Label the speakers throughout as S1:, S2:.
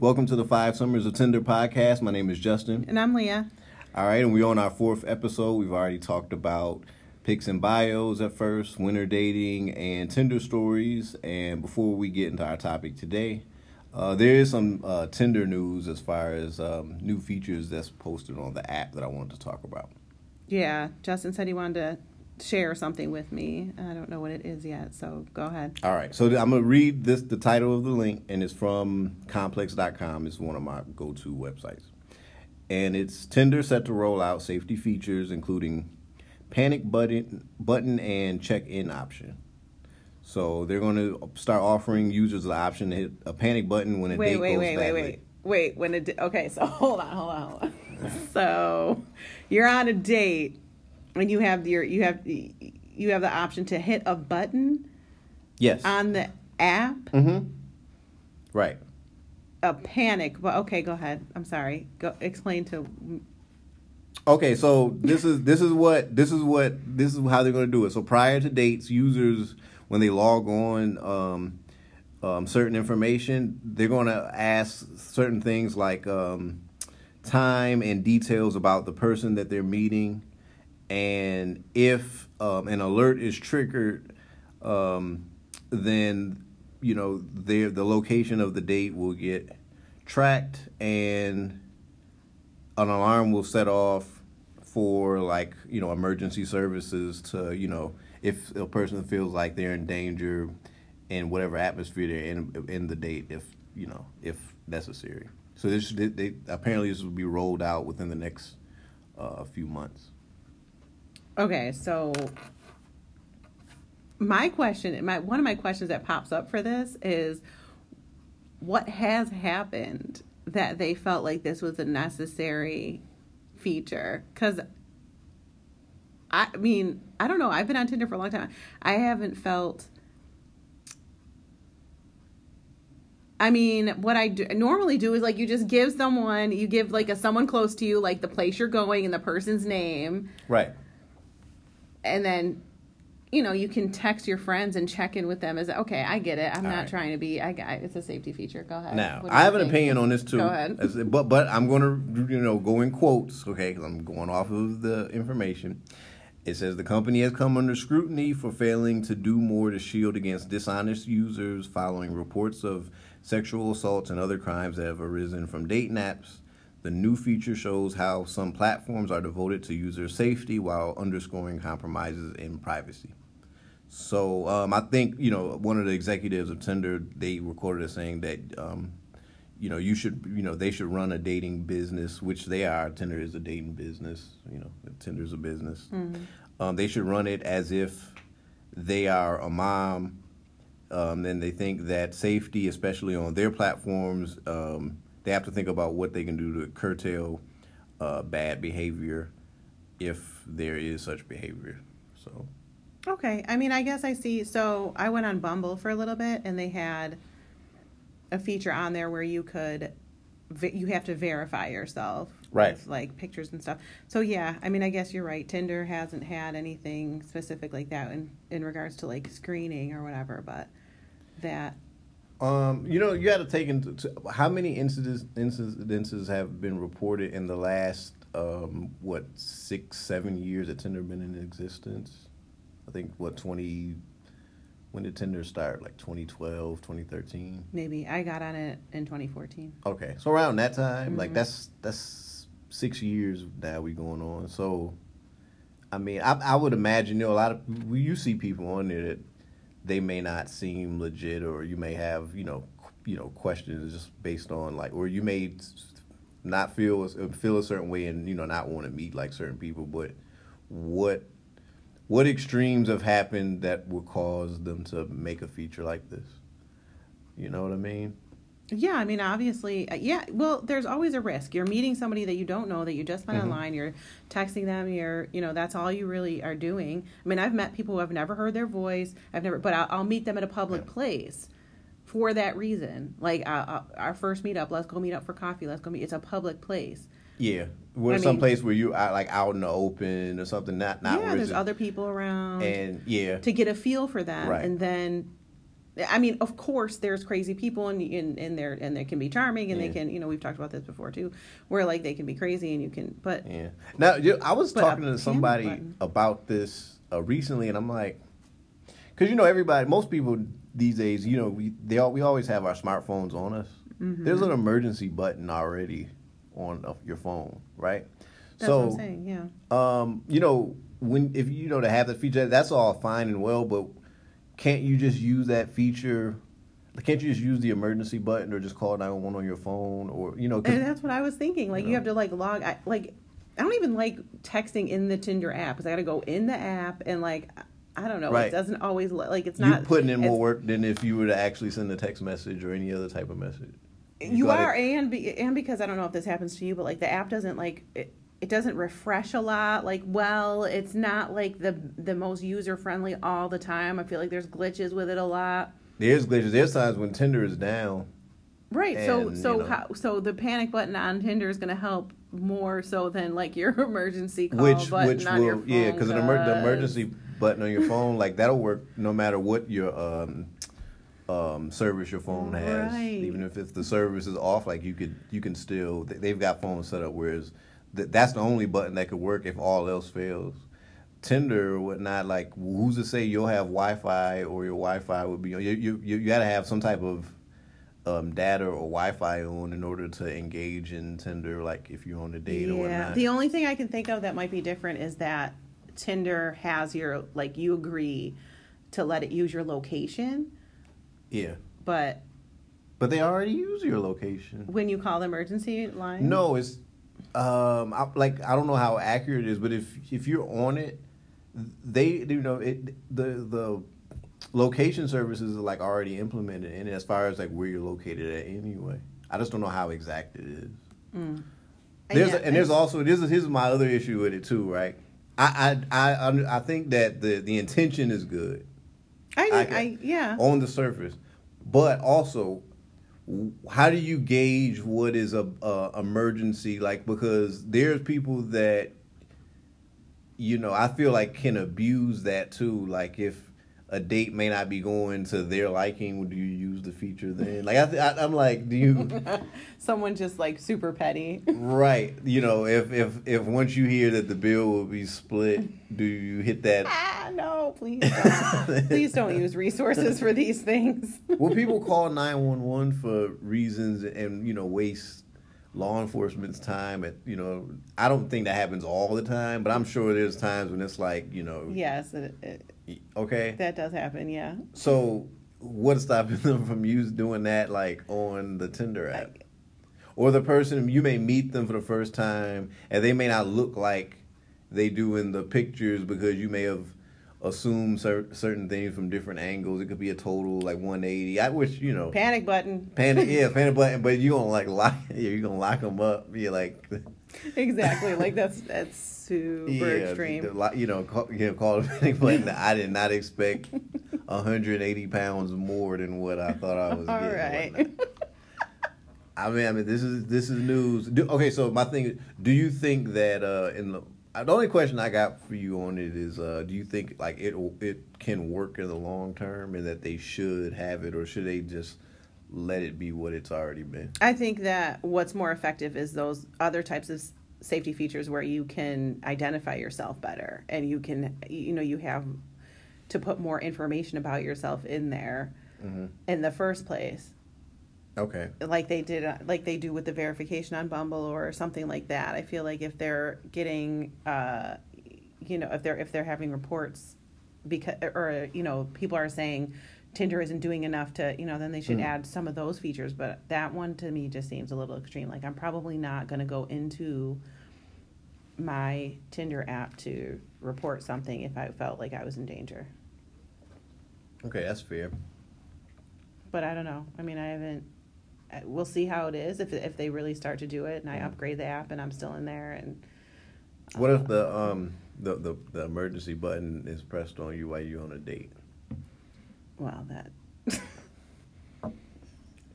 S1: Welcome to the Five Summers of Tinder podcast. My name is Justin.
S2: And I'm Leah.
S1: All right, and we're on our fourth episode. We've already talked about pics and bios at first, winter dating, and Tinder stories. And before we get into our topic today, uh, there is some uh, Tinder news as far as um, new features that's posted on the app that I wanted to talk about.
S2: Yeah, Justin said he wanted to share something with me. I don't know what it is yet, so go ahead.
S1: All right, so I'm gonna read this the title of the link, and it's from Complex.com. It's one of my go-to websites, and it's Tinder set to roll out safety features, including panic button button and check-in option. So they're going to start offering users the option to hit a panic button when a
S2: wait,
S1: date
S2: wait,
S1: goes
S2: wait,
S1: badly.
S2: wait, wait, wait. When it okay, so hold on, hold on, hold on. so you're on a date, and you have your you have you have the option to hit a button
S1: Yes.
S2: on the app.
S1: mm-hmm. Right.
S2: A panic, but okay, go ahead. I'm sorry. Go explain to.
S1: Okay, so this is this is what this is what this is how they're going to do it. So prior to dates, users when they log on um, um, certain information, they're going to ask certain things like um, time and details about the person that they're meeting, and if um, an alert is triggered, um, then you know their the location of the date will get tracked and an alarm will set off for like you know emergency services to you know if a person feels like they're in danger in whatever atmosphere they're in in the date if you know if necessary. So this they, they apparently this will be rolled out within the next uh, few months
S2: Okay, so my question, my one of my questions that pops up for this is, what has happened that they felt like this was a necessary feature? Because I mean, I don't know. I've been on Tinder for a long time. I haven't felt. I mean, what I do, normally do is like you just give someone, you give like a someone close to you, like the place you're going and the person's name,
S1: right
S2: and then you know you can text your friends and check in with them as okay i get it i'm
S1: All
S2: not
S1: right.
S2: trying to be i got it's a safety feature go ahead
S1: Now, I have an
S2: think?
S1: opinion on this too.
S2: Go ahead.
S1: As- But but I'm going to you know go in quotes, okay? 'cause I'm going off of the information. It says the company has come under scrutiny for failing to do more to shield against dishonest users following reports of sexual assaults and other crimes that have arisen from dating apps. The new feature shows how some platforms are devoted to user safety while underscoring compromises in privacy. So um, I think you know one of the executives of Tinder they recorded as saying that um, you know you should you know they should run a dating business, which they are. Tinder is a dating business. You know, Tinder is a business. Um, they should run it as if they are a mom. Um, then they think that safety, especially on their platforms, um, they have to think about what they can do to curtail uh, bad behavior if there is such behavior. So.
S2: okay i mean i guess i see so i went on bumble for a little bit and they had a feature on there where you could you have to verify yourself
S1: Right.
S2: with like pictures and stuff so yeah i mean i guess you're right tinder hasn't had anything specific like that in in regards to like screening or whatever but that
S1: Um, you know, you got to take into to, how many incidents incidences have been reported in the last um, what six seven years that Tinder been in existence. I think what twenty. When did Tinder start? Like 2012, 2013?
S2: maybe i got on it in 2014
S1: Okay, so around that time, like that's that's six years now we going on. So, I mean, I, I would imagine you know a lot of you see people on there that they may not seem legit, or you may have you know you know questions just based on like, or you may not feel a- uh, feel a certain way and you know not want to meet like certain people, but what what extremes have happened that would cause them to make a feature like this? You know what I mean?
S2: Yeah, I mean, obviously, uh, yeah. Well, there's always a risk. You're meeting somebody that you don't know, that you just met
S1: Mhm.
S2: online. You're texting them. You're, you know, that's all you really are doing. I mean, I've met people who I've never heard their voice. I've never, but I'll, I'll meet them at a public
S1: Yeah.
S2: place for that reason. Like uh, uh, our first meetup, let's go meet up for coffee. Let's go meet. It's a public place.
S1: Yeah, what
S2: I
S1: some
S2: mean-
S1: place where you are like out in the open or something, not not
S2: yeah, there's
S1: it's-
S2: other people around
S1: and yeah,
S2: to get a feel for them,
S1: Right.
S2: and then I mean, of course, there's crazy people, and and, and there and they can be charming, and
S1: Yeah.
S2: they can, you know, we've talked about this before too, where like they can be crazy, and you can, but
S1: Yeah. Now, I was talking to somebody about this uh, recently, and I'm like, because you know, everybody, most people these days, you know, we they all, we always have our smartphones on us.
S2: Mm-hmm.
S1: There's an emergency button already on uh, your phone, right?
S2: that's what I'm saying, yeah.
S1: um, you know, when if you know to have the feature, that's all fine and well, but can't you just use that feature? Can't you just use the emergency button or just call 911 on your phone or you know?
S2: And that's what I was thinking. Like
S1: You
S2: you, have to like log. I, like I don't even like texting in the Tinder app because I got to go in the app and like I don't know.
S1: Right.
S2: It doesn't always like it's
S1: you're
S2: not
S1: putting in more work than if you were to actually send a text message or any other type of message.
S2: You
S1: gotta-
S2: are, and be, and because I don't know if this happens to you, but like the app doesn't like it. It doesn't refresh a lot. Like, well, it's not like the the most user friendly all the time. I feel like there's glitches with it a lot.
S1: There's glitches. There's times when Tinder is down.
S2: Right. so
S1: And,
S2: so
S1: you know.
S2: how so the panic button on Tinder is going to help more so than like your emergency call
S1: which
S2: button
S1: which
S2: on your
S1: will
S2: phone.
S1: yeah because an emer- the emergency button on your phone like that'll work no matter what your um um service your phone has
S2: Right.
S1: even if, if the service is off like you could you can still they've got phones set up whereas th- that's the only button that could work if all else fails. Tinder or whatnot, like who's to say you'll have Wi-Fi or your Wi-Fi would be you you you, you got to have some type of um, data or Wi-Fi on in order to engage in Tinder, like if you're on a date or whatnot.
S2: The only thing I can think of that might be different is that Tinder has your like you agree to let it use your location,
S1: yeah,
S2: but
S1: but they already use your location.
S2: when you call the emergency line,
S1: No, it's um I, like I don't know how accurate it is, but if if you're on it, they you know it the the location services are like already implemented in it as far as like where you're located at anyway. I just don't know how exact it is. There's
S2: Yeah,
S1: and there's also this is here's my other issue with it too, right? I I I I, think that the the intention is good
S2: I,
S1: I
S2: I, yeah.
S1: on the surface, but also how do you gauge what is a, a emergency? Like because there's people that you know I feel like can abuse that too. Like if a date may not be going to their liking do you use the feature then like I, th- I I'm like do you
S2: Someone just like super petty.
S1: right you know if if if once you hear that the bill will be split do you hit that
S2: ah, no, please don't. please don't use resources for these things.
S1: well, people call nine one one for reasons and you know waste law enforcement's time. At you know, I don't think that happens all the time, but I'm sure there's times when it's like you know,
S2: yes, it, it,
S1: okay.
S2: that does happen. Yeah.
S1: So what's stopping them from use doing that like on the Tinder app? Or the person you may meet them for the first time and they may not look like they do in the pictures because you may have assumed cer- certain things from different angles. It could be a total like 180. I wish you know
S2: Panic button.
S1: panic, yeah, panic button. But you gonna like lock, yeah, you gonna lock them up. You're like,
S2: exactly. Like that's that's super
S1: yeah,
S2: extreme.
S1: you know, call, you know, call panic. I did not expect 180 pounds more than what I thought I was
S2: All
S1: getting.
S2: right.
S1: I mean, I mean, this is this is news. Do, okay, so my thing, is, do you think that uh, in the uh, the only question I got for you on it is, uh, do you think like it it can work in the long term, and that they should have it, or should they just let it be what it's already been?
S2: I think that what's more effective is those other types of safety features where you can identify yourself better and you can you know you have to put more information about yourself in there in the first place
S1: Okay.
S2: like they did uh, like they do with the verification on Bumble or something like that. I feel like if they're getting uh you know if they're if they're having reports because or you know people are saying Tinder isn't doing enough to you know then they should
S1: Mm.
S2: add some of those features but that one to me just seems a little extreme like I'm probably not going to go into my Tinder app to report something if I felt like I was in danger.
S1: Okay, that's fair.
S2: but I don't know. I mean, I haven't. uh, We'll see how it is if if they really start to do it, and I upgrade the app, and I'm still in there, and
S1: What if the um the, the the emergency button is pressed on you while you're on a date,
S2: well, that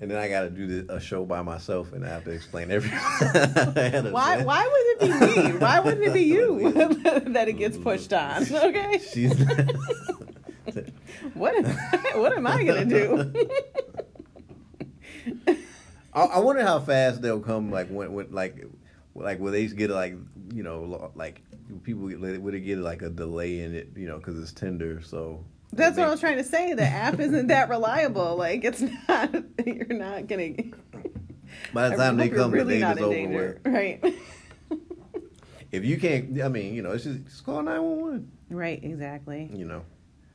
S1: and then I got to do the, a show by myself, and I have to explain everything. I
S2: why
S1: say-
S2: why would it be me? Why wouldn't it be you that it gets pushed on? Okay,
S1: She's
S2: what what am I gonna do?
S1: I, I wonder how fast they'll come. Like when, when like, like will they get like you know like people get would it get like a delay in it you know because it's Tinder so.
S2: That's what I was trying to say. The app isn't that reliable. Like it's not. You're not gonna.
S1: By the time they come,
S2: really
S1: the danger's over.
S2: danger,
S1: with.
S2: right?
S1: If you can't, I mean, you know, it's just, just call nine one one.
S2: Right. Exactly.
S1: You know,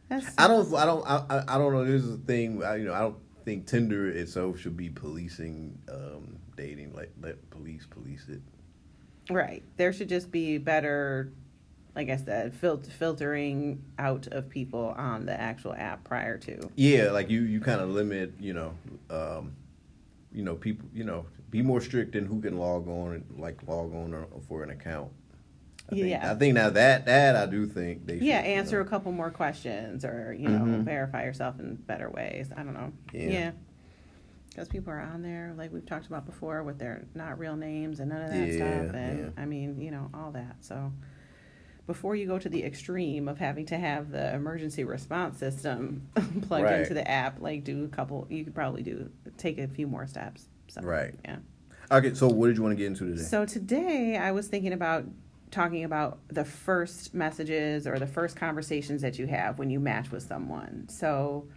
S2: That's,
S1: I don't, I don't, I, I- I don't know. This is a thing. I, you know, I don't think Tinder itself should be policing um, dating. Like let police police it.
S2: Right. There should just be better, like I said, fil- filtering out of people on the actual app prior to.
S1: Yeah, like you, you kind of limit, you know, um, you know, people, you know, be more strict in who can log on, and like log on or, for an account. I think,
S2: Yeah.
S1: I think now that that I do think they.
S2: Yeah,
S1: should, you
S2: answer
S1: know.
S2: a couple more questions or, you know,
S1: Mhm.
S2: verify yourself in better ways. I don't know.
S1: Yeah.
S2: Yeah. Because people are on there, like we've talked about before, with their not real names and none of that
S1: Yeah,
S2: stuff. And
S1: yeah.
S2: I mean, you know, all that. So before you go to the extreme of having to have the emergency response system plugged
S1: Right.
S2: into the app, like do a couple, you could probably do, take a few more steps. So,
S1: Right.
S2: Yeah.
S1: Okay, so what did you want to get into today?
S2: So today I was thinking about talking about the first messages or the first conversations that you have when you match with someone. So,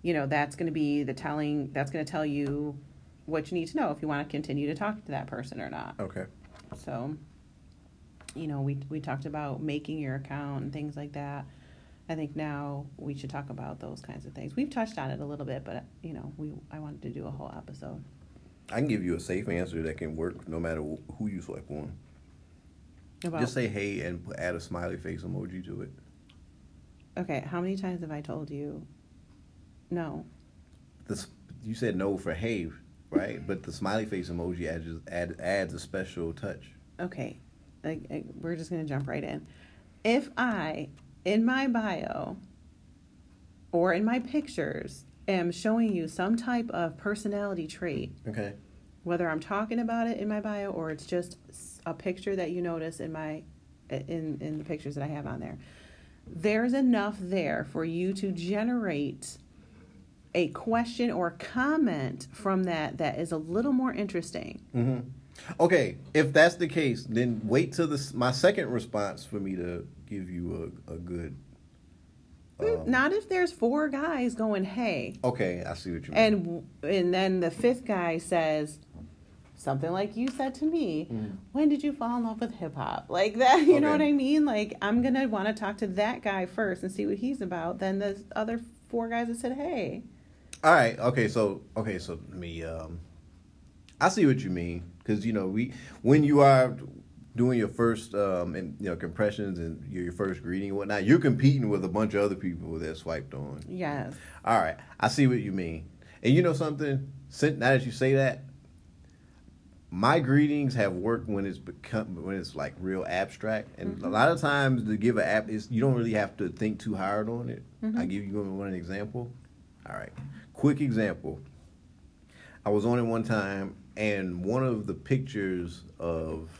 S2: you know, that's going to be the telling that's going to tell you what you need to know if you want to continue to talk to that person or not.
S1: okay.
S2: So, you know, we we talked about making your account and things like that. I think now we should talk about those kinds of things. We've touched on it a little bit, but you know, we I wanted to do a whole episode.
S1: I can give you a safe answer that can work no matter who you swipe on.
S2: About
S1: Just say hey and add a smiley face emoji to it.
S2: Okay, how many times have I told you no?
S1: This you said no for hey, right? But the smiley face emoji adds add, adds a special touch.
S2: Okay, like, like, we're just gonna jump right in. If I, in my bio or in my pictures, am showing you some type of personality trait,
S1: Okay.
S2: whether I'm talking about it in my bio or it's just a picture that you notice in my in in the pictures that I have on there, there's enough there for you to generate a question or comment from that that is a little more interesting.
S1: hmm Okay, if that's the case, then wait till this my second response for me to give you a, a good. um,
S2: Not if there's four guys going, "Hey,"
S1: Okay, I see what you mean.
S2: and and then the fifth guy says something like you said to me. When did you fall in love with hip hop? Like that, you know
S1: Mm-hmm.
S2: What I mean? Like I'm gonna want to talk to that guy first and see what he's about. Then the other four guys that said, "Hey,"
S1: All right. Okay. So okay. So me. Um, I see what you mean because you know we when you are doing your first um and, you know compressions and your, your first greeting and whatnot, you're competing with a bunch of other people that swiped on.
S2: yes,
S1: All right. I see what you mean. And you know something? Since now that you say that, my greetings have worked when it's become when it's like real abstract, and a lot of times to give an app is you don't really have to think too hard on it. I give you one example. All right, quick example. I was on it one time, and one of the pictures of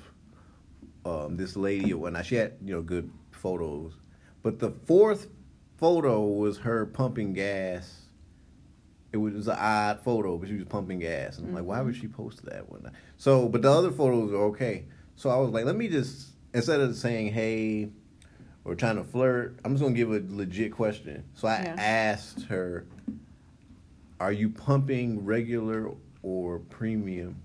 S1: um, this lady, when she had you know good photos, but the fourth photo was her pumping gas. It was an odd photo, but she was pumping gas. And I'm like, why would she post that one? So, but the other photos are okay. So I was like, let me just instead of saying hey or trying to flirt, I'm just gonna give a legit question. So I
S2: Yeah.
S1: asked her, "Are you pumping regular or premium?"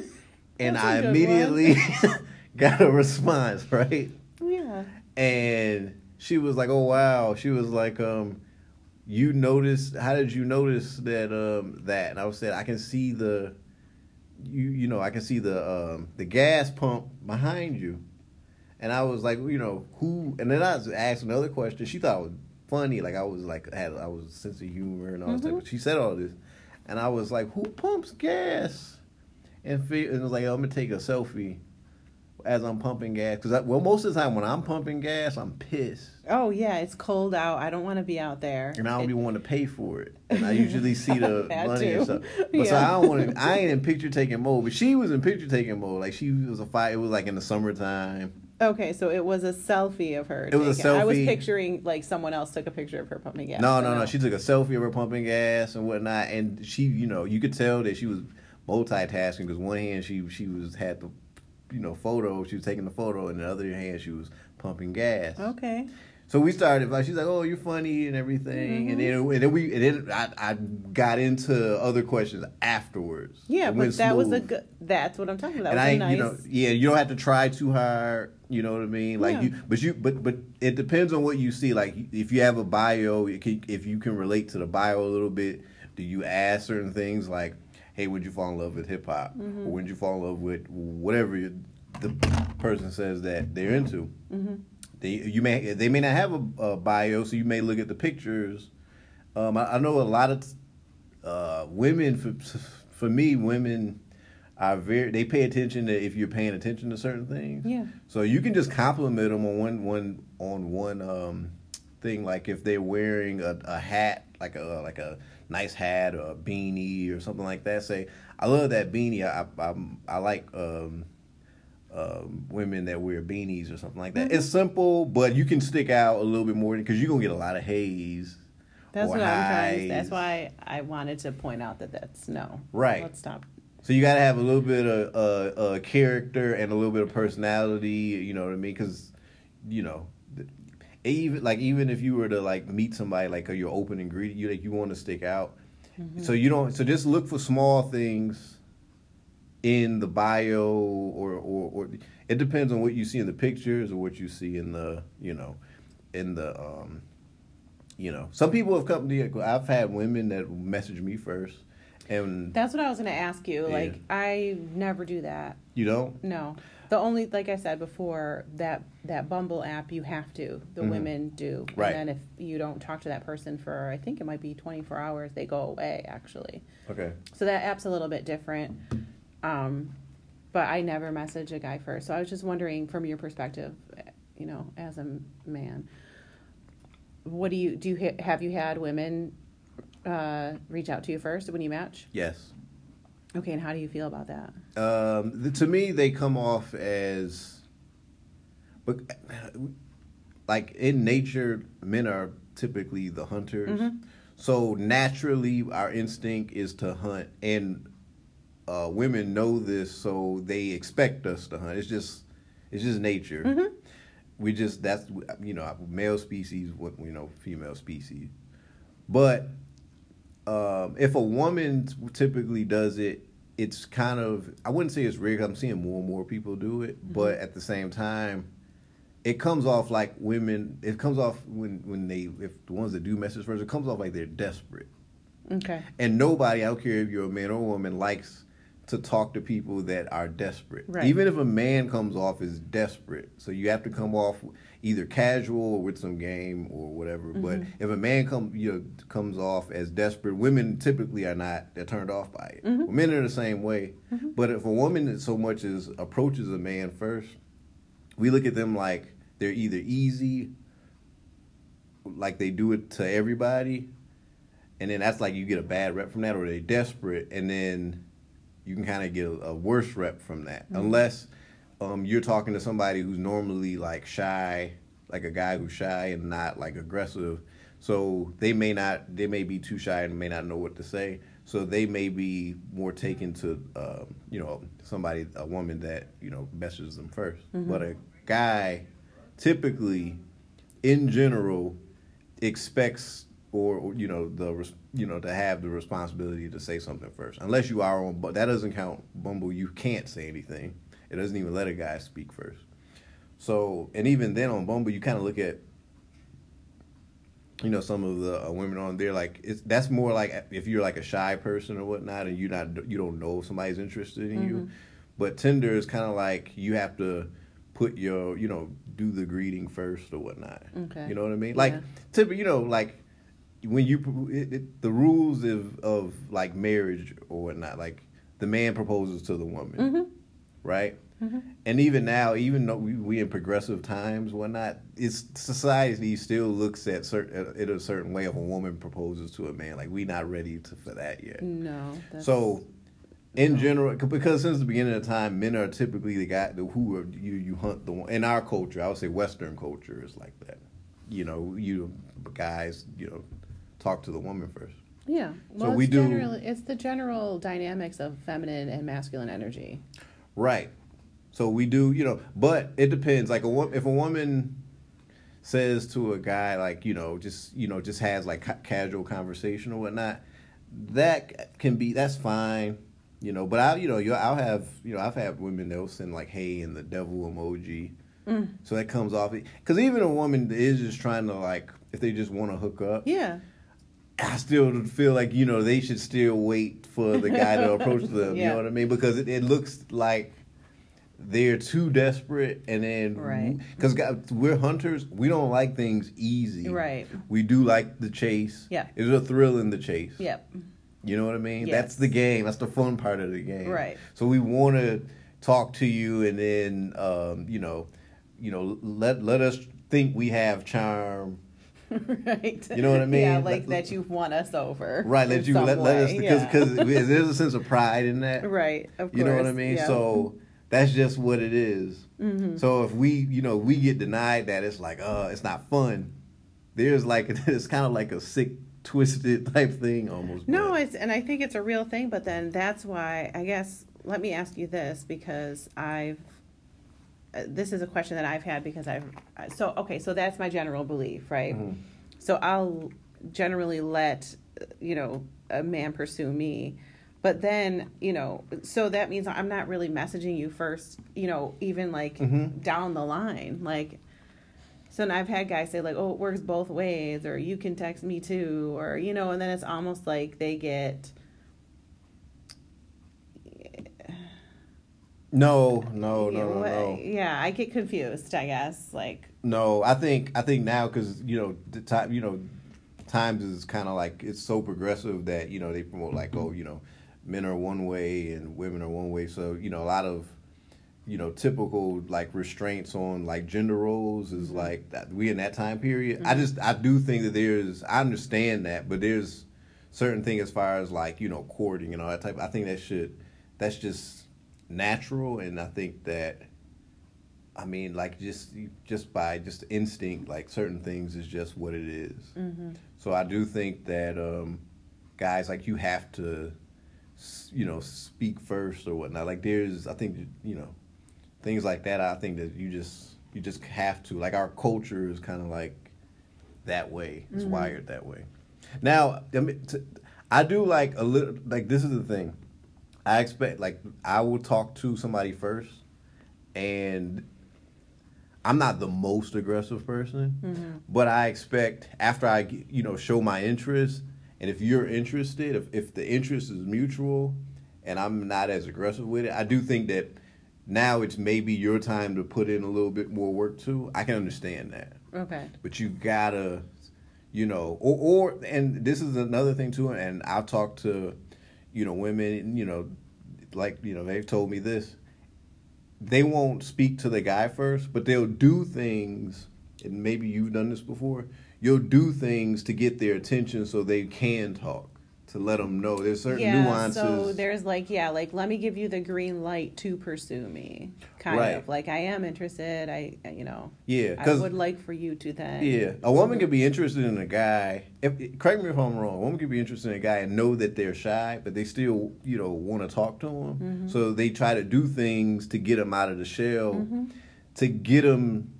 S1: and I immediately got a response, right?
S2: yeah,
S1: and she was like, "Oh wow!" She was like, "Um, you noticed? How did you notice that? Um, that?" And I was saying, "I can see the, you you know, I can see the um the gas pump behind you." And I was like, you know, who? And then I was asked another question. She thought it was funny, like I was like had I was a sense of humor and all that. But she said all this, and I was like, who pumps gas? And, fe- and it was like, I'm gonna take a selfie as I'm pumping gas because well, most of the time when I'm pumping gas, I'm pissed
S2: oh yeah, it's cold out. I don't want to be out there.
S1: and I don't
S2: It-
S1: be wanting to pay for it. And I usually see the money
S2: too.
S1: and stuff. But so I don't want to. I ain't in picture taking mode, but she was in picture taking mode. Like she was a fight. It was like in the summertime.
S2: Okay, so it was a selfie of her.
S1: It was a
S2: taken. I was picturing like someone else took a picture of her pumping gas.
S1: No, no, no. She took a selfie of her pumping gas and whatnot, and she, you know, you could tell that she was multitasking because one hand she she was had the, you know, photo. She was taking the photo, and the other hand she was pumping gas.
S2: Okay.
S1: So we started. Like she's like, "Oh, you're funny and everything," and then
S2: Mm-hmm.
S1: and then we and then I, I got into other questions afterwards.
S2: Yeah, but that was a good. That's what I'm talking about. That
S1: and
S2: was
S1: I,
S2: nice.
S1: you know, yeah, you don't have to try too hard. You know what I mean? Like
S2: Yeah.
S1: you, but you, but but it depends on what you see. Like if you have a bio, can, if you can relate to the bio a little bit, do you ask certain things like, "Hey, would you fall in love with hip hop,
S2: Mm-hmm.
S1: or would you fall in love with whatever you, the person says that they're into?"
S2: Mm-hmm.
S1: They you may they may not have a, a bio, so you may look at the pictures. Um, I, I know a lot of uh, women for for me, women are very they pay attention to if you're paying attention to certain things.
S2: Yeah.
S1: So you can just compliment them on one one on one um, thing, like if they're wearing a, a hat, like a like a nice hat or a beanie or something like that. Say, I love that beanie. I I, I like. Um, um, women that wear beanies or something like that. It's simple, but you can stick out a little bit more because you're gonna get a lot of haze.
S2: That's what I'm trying. To, that's why I wanted to point out that that's no.
S1: Right.
S2: Let's stop.
S1: So you got to have a little bit of uh, uh, character and a little bit of personality. You know what I mean? Because you know, even like even if you were to like meet somebody like your open ingredient, you like you want to stick out. So you don't. So just look for small things in the bio or, or or it depends on what you see in the pictures or what you see in the you know in the um you know some people have come to I've had women that message me first and
S2: That's what I was going to ask you.
S1: Yeah.
S2: Like I never do that.
S1: you don't
S2: No. The only like I said before that that Bumble app you have to. The
S1: Mhm.
S2: women do.
S1: Right.
S2: And then if you don't talk to that person for I think it might be 24 hours, they go away actually.
S1: okay
S2: So that app's a little bit different. Um, but I never message a guy first. So I was just wondering from your perspective, you know, as a man, what do you do? You ha- have you had women uh, reach out to you first when you match?
S1: yes
S2: Okay, and how do you feel about that?
S1: um th- to me they come off as but like in nature men are typically the hunters
S2: Mhm.
S1: so naturally our instinct is to hunt and uh, women know this so they expect us to hunt it's just it's just nature
S2: Mhm.
S1: we just that's you know male species what you know female species but um, if a woman typically does it it's kind of i wouldn't say it's rare i'm seeing more and more people do it but at the same time it comes off like women it comes off when when they if the ones that do message first it comes off like they're desperate
S2: Okay.
S1: and nobody, I don't care if you're a man or a woman, likes to talk to people that are desperate.
S2: Right.
S1: Even if a man comes off as desperate, so you have to come off either casual or with some game or whatever. But
S2: Mm-hmm.
S1: if a man come you know comes off as desperate, women typically are not. They're turned off by it.
S2: Mm-hmm.
S1: Men are the same way. But if a woman so much as approaches a man first, we look at them like they're either easy, like they do it to everybody, and then that's like you get a bad rep from that, or they're desperate, and then you can kind of get a, a worse rep from that, unless um, you're talking to somebody who's normally like shy, like a guy who's shy and not like aggressive. So they may not, they may be too shy and may not know what to say. So they may be more taken to, um, you know, somebody, a woman that you know messages them 1st But a guy, typically, in general, expects or, or, you know the you know to have the responsibility to say something first. Unless you are on but that doesn't count bumble you can't say anything. It doesn't even let a guy speak first. So and even then on bumble you kind of look at you know some of the uh, women on there like it's that's more like if you're like a shy person or whatnot and you're not you don't know if somebody's interested in you. But tinder is kind of like you have to put your you know do the greeting first or whatnot.
S2: Okay.
S1: you know what i mean? Like
S2: Yeah.
S1: typically you know like when you it, it, the rules of of like marriage or whatnot like the man proposes to the woman
S2: Mm-hmm.
S1: right and even now even though we, we in progressive times whatnot it's society still looks at certain it a certain way if a woman proposes to a man like we not ready to, for that yet
S2: No.
S1: So in general, because since the beginning of time, men are typically the guy the, who are you you hunt the one in our culture. I would say Western culture is like that. You know, you guys, you know, talk to the woman first.
S3: Yeah.
S1: So
S3: Well,
S1: we do-
S3: it's the general dynamics of feminine and masculine energy.
S1: Right. So we do, you know, but it depends. Like a if a woman says to a guy, like you know, just you know, just has like ca- casual conversation or whatnot, that can be that's fine, you know. But I, you know, you I'll have, you know, I've had women they'll send like hey and the devil emoji, mm. so that comes off because even a woman is just trying to like if they just want to hook up,
S2: Yeah.
S1: I still feel like you know they should still wait for the guy to approach them. You know what I mean? Because it, it looks like they're too desperate, and then
S2: Right.
S1: because we're hunters, we don't like things easy.
S2: Right.
S1: We do like the chase.
S2: Yeah.
S1: There's a thrill in the chase.
S2: Yep.
S1: You know what I mean?
S2: Yes.
S1: That's the game. That's the fun part of the game.
S2: Right.
S1: So we want to talk to you, and then um, you know, you know, let let us think we have charm.
S2: right.
S1: You know what I mean?
S2: Yeah, like
S1: Let-
S2: that you've won us over.
S1: Right, let you let, let us
S2: way,
S1: because
S2: yeah.
S1: because there's a sense of pride in that.
S2: Right. Of course.
S1: You know what I mean?
S2: yeah.
S1: So that's just what it is.
S2: Mhm.
S1: So if we, you know, we get denied that, it's like, uh, it's not fun. There's like it's kind of like a sick, twisted type thing almost.
S2: No,
S1: but-
S2: it's and I think it's a real thing, but then that's why I guess let me ask you this because I've uh, this is a question that I've had because I've so okay, so that's my general belief, right?
S1: Mhm.
S2: So I'll generally let you know a man pursue me. But then, you know, so that means I'm not really messaging you first, you know, even like
S1: Mhm.
S2: down the line. Like so and I've had guys say like, "Oh, it works both ways," or "You can text me too," or you know, and then it's almost like they get
S1: no, no, no, no, no.
S2: Yeah, I get confused. I guess like
S1: No, I think I think now because you know the time you know times is kind of like it's so progressive that you know they promote like oh you know men are one way and women are one way so you know a lot of you know typical like restraints on like gender roles is mm-hmm. like that we in that time period i mm-hmm. just i do think that there's i understand that but there's certain thing as far as like you know courting and all that type i think that should that's just natural and i think that I mean, like just just by just instinct, like certain things is just what it is.
S2: mm-hmm.
S1: So I do think that um, guys like you have to, you know, speak first or whatnot. Like there's, I think you know, things like that. I think that you just you just have to. Like our culture is kind of like that way. It's
S2: Mhm.
S1: wired that way. Now, I, mean, I do like a little. Like this is the thing. I expect like I will talk to somebody first, and I'm not the most aggressive person,
S2: Mm-hmm.
S1: but I expect after I you know show my interest, and if you're interested, if if the interest is mutual, and I'm not as aggressive with it, I do think that now it's maybe your time to put in a little bit more work too. I can understand that
S2: okay,
S1: but you gotta, you know, or or and this is another thing too. And I've talked to, you know, women, you know, like you know they've told me this. They won't speak to the guy first, but they'll do things. And maybe you've done this before. You'll do things to get their attention so they can talk to let them know there's certain
S2: yeah.
S1: nuances.
S2: So there's like yeah, like let me give you the green light to pursue me, kind
S1: Right.
S2: of like I am interested. I you know
S1: yeah,
S2: I would like for you to then
S1: Yeah, a woman could be interested in a guy. If correct me if I'm wrong, a woman could be interested in a guy and know that they're shy, but they still, you know, want to talk to him.
S2: Mm-hmm.
S1: So they try to do things to get him out of the shell,
S2: Mm-hmm.
S1: to get him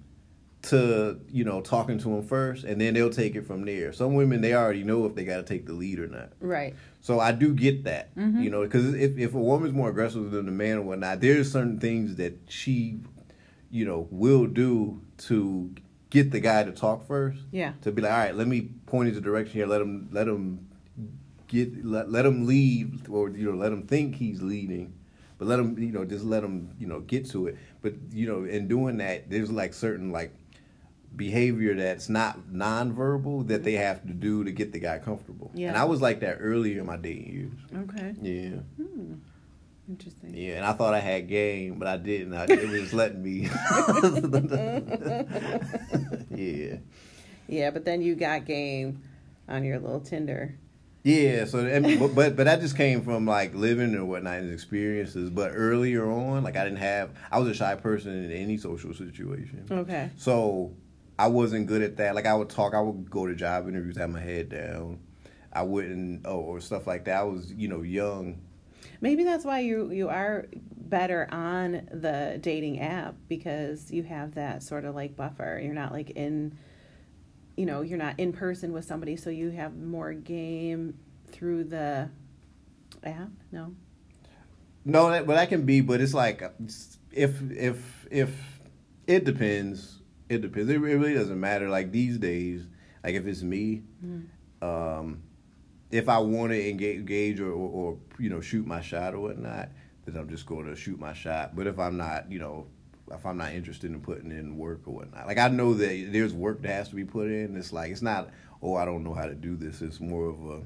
S1: to, you know, talking to him first, and then they'll take it from there. Some women they already know if they got to take the lead or not.
S2: right.
S1: So I do get that,
S2: Mm-hmm.
S1: you know, because if if a woman's more aggressive than a man or whatnot, there's certain things that she, you know, will do to get the guy to talk first.
S2: Yeah.
S1: To be like, all right, let me point in the direction here. Let him let him get let, let him lead, or you know, let him think he's leading, but let him you know just let him you know get to it. But you know, in doing that, there's like certain like behavior that's not nonverbal that they have to do to get the guy comfortable.
S2: Yeah.
S1: And I was like that earlier in my dating years.
S2: Okay.
S1: Yeah.
S2: Hmm. Interesting.
S1: Yeah, and I thought I had game, but I didn't. I, it was letting me. yeah.
S2: Yeah, but then you got game on your little Tinder
S1: Yeah, so and, but, but but that just came from like living and whatnot and experiences. But earlier on, like I didn't have, I was a shy person in any social situation.
S2: Okay.
S1: So I wasn't good at that. Like I would talk, I would go to job interviews, have my head down. I wouldn't, oh, or stuff like that. I was, you know, young.
S2: Maybe that's why you you are better on the dating app because you have that sort of like buffer. You're not like in you know, you're not in person with somebody so you have more game through the app. No.
S1: No, that, but that can be, but it's like if if if it depends. It depends. It really doesn't matter. Like these days, like if it's me,
S2: Mm.
S1: um, if I want to engage, engage or, or, or you know shoot my shot or whatnot, then I'm just going to shoot my shot. But if I'm not, you know, if I'm not interested in putting in work or whatnot, like I know that there's work that has to be put in. It's like it's not, oh, I don't know how to do this. It's more of a,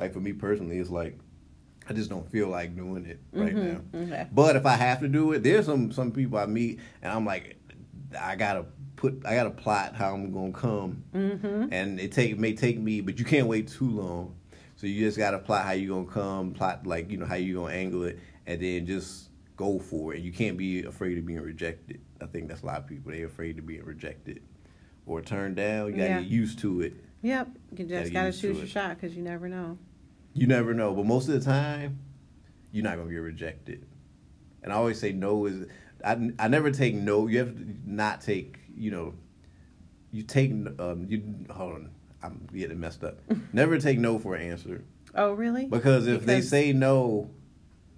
S1: like for me personally, it's like I just don't feel like doing it right now.
S2: Okay.
S1: But if I have to do it, there's some some people I meet and I'm like, I gotta put, I gotta plot how I'm gonna come,
S2: Mm-hmm.
S1: and it take may take me, but you can't wait too long. So you just gotta plot how you gonna come, plot like you know how you gonna angle it, and then just go for it. You can't be afraid of being rejected. I think that's a lot of people. They're afraid of being rejected or turned down. You gotta
S2: Yeah.
S1: get used to it.
S2: Yep. You
S1: Gotta
S2: just got to
S1: used to
S2: shoot your
S1: it.
S2: shot because you never know.
S1: You never know, but most of the time, you're not gonna get rejected. And I always say no is I, I never take no. You have to not take. You know, you take um you hold on. I'm getting messed up. never take no for an answer
S2: Oh, really?
S1: because if they say no,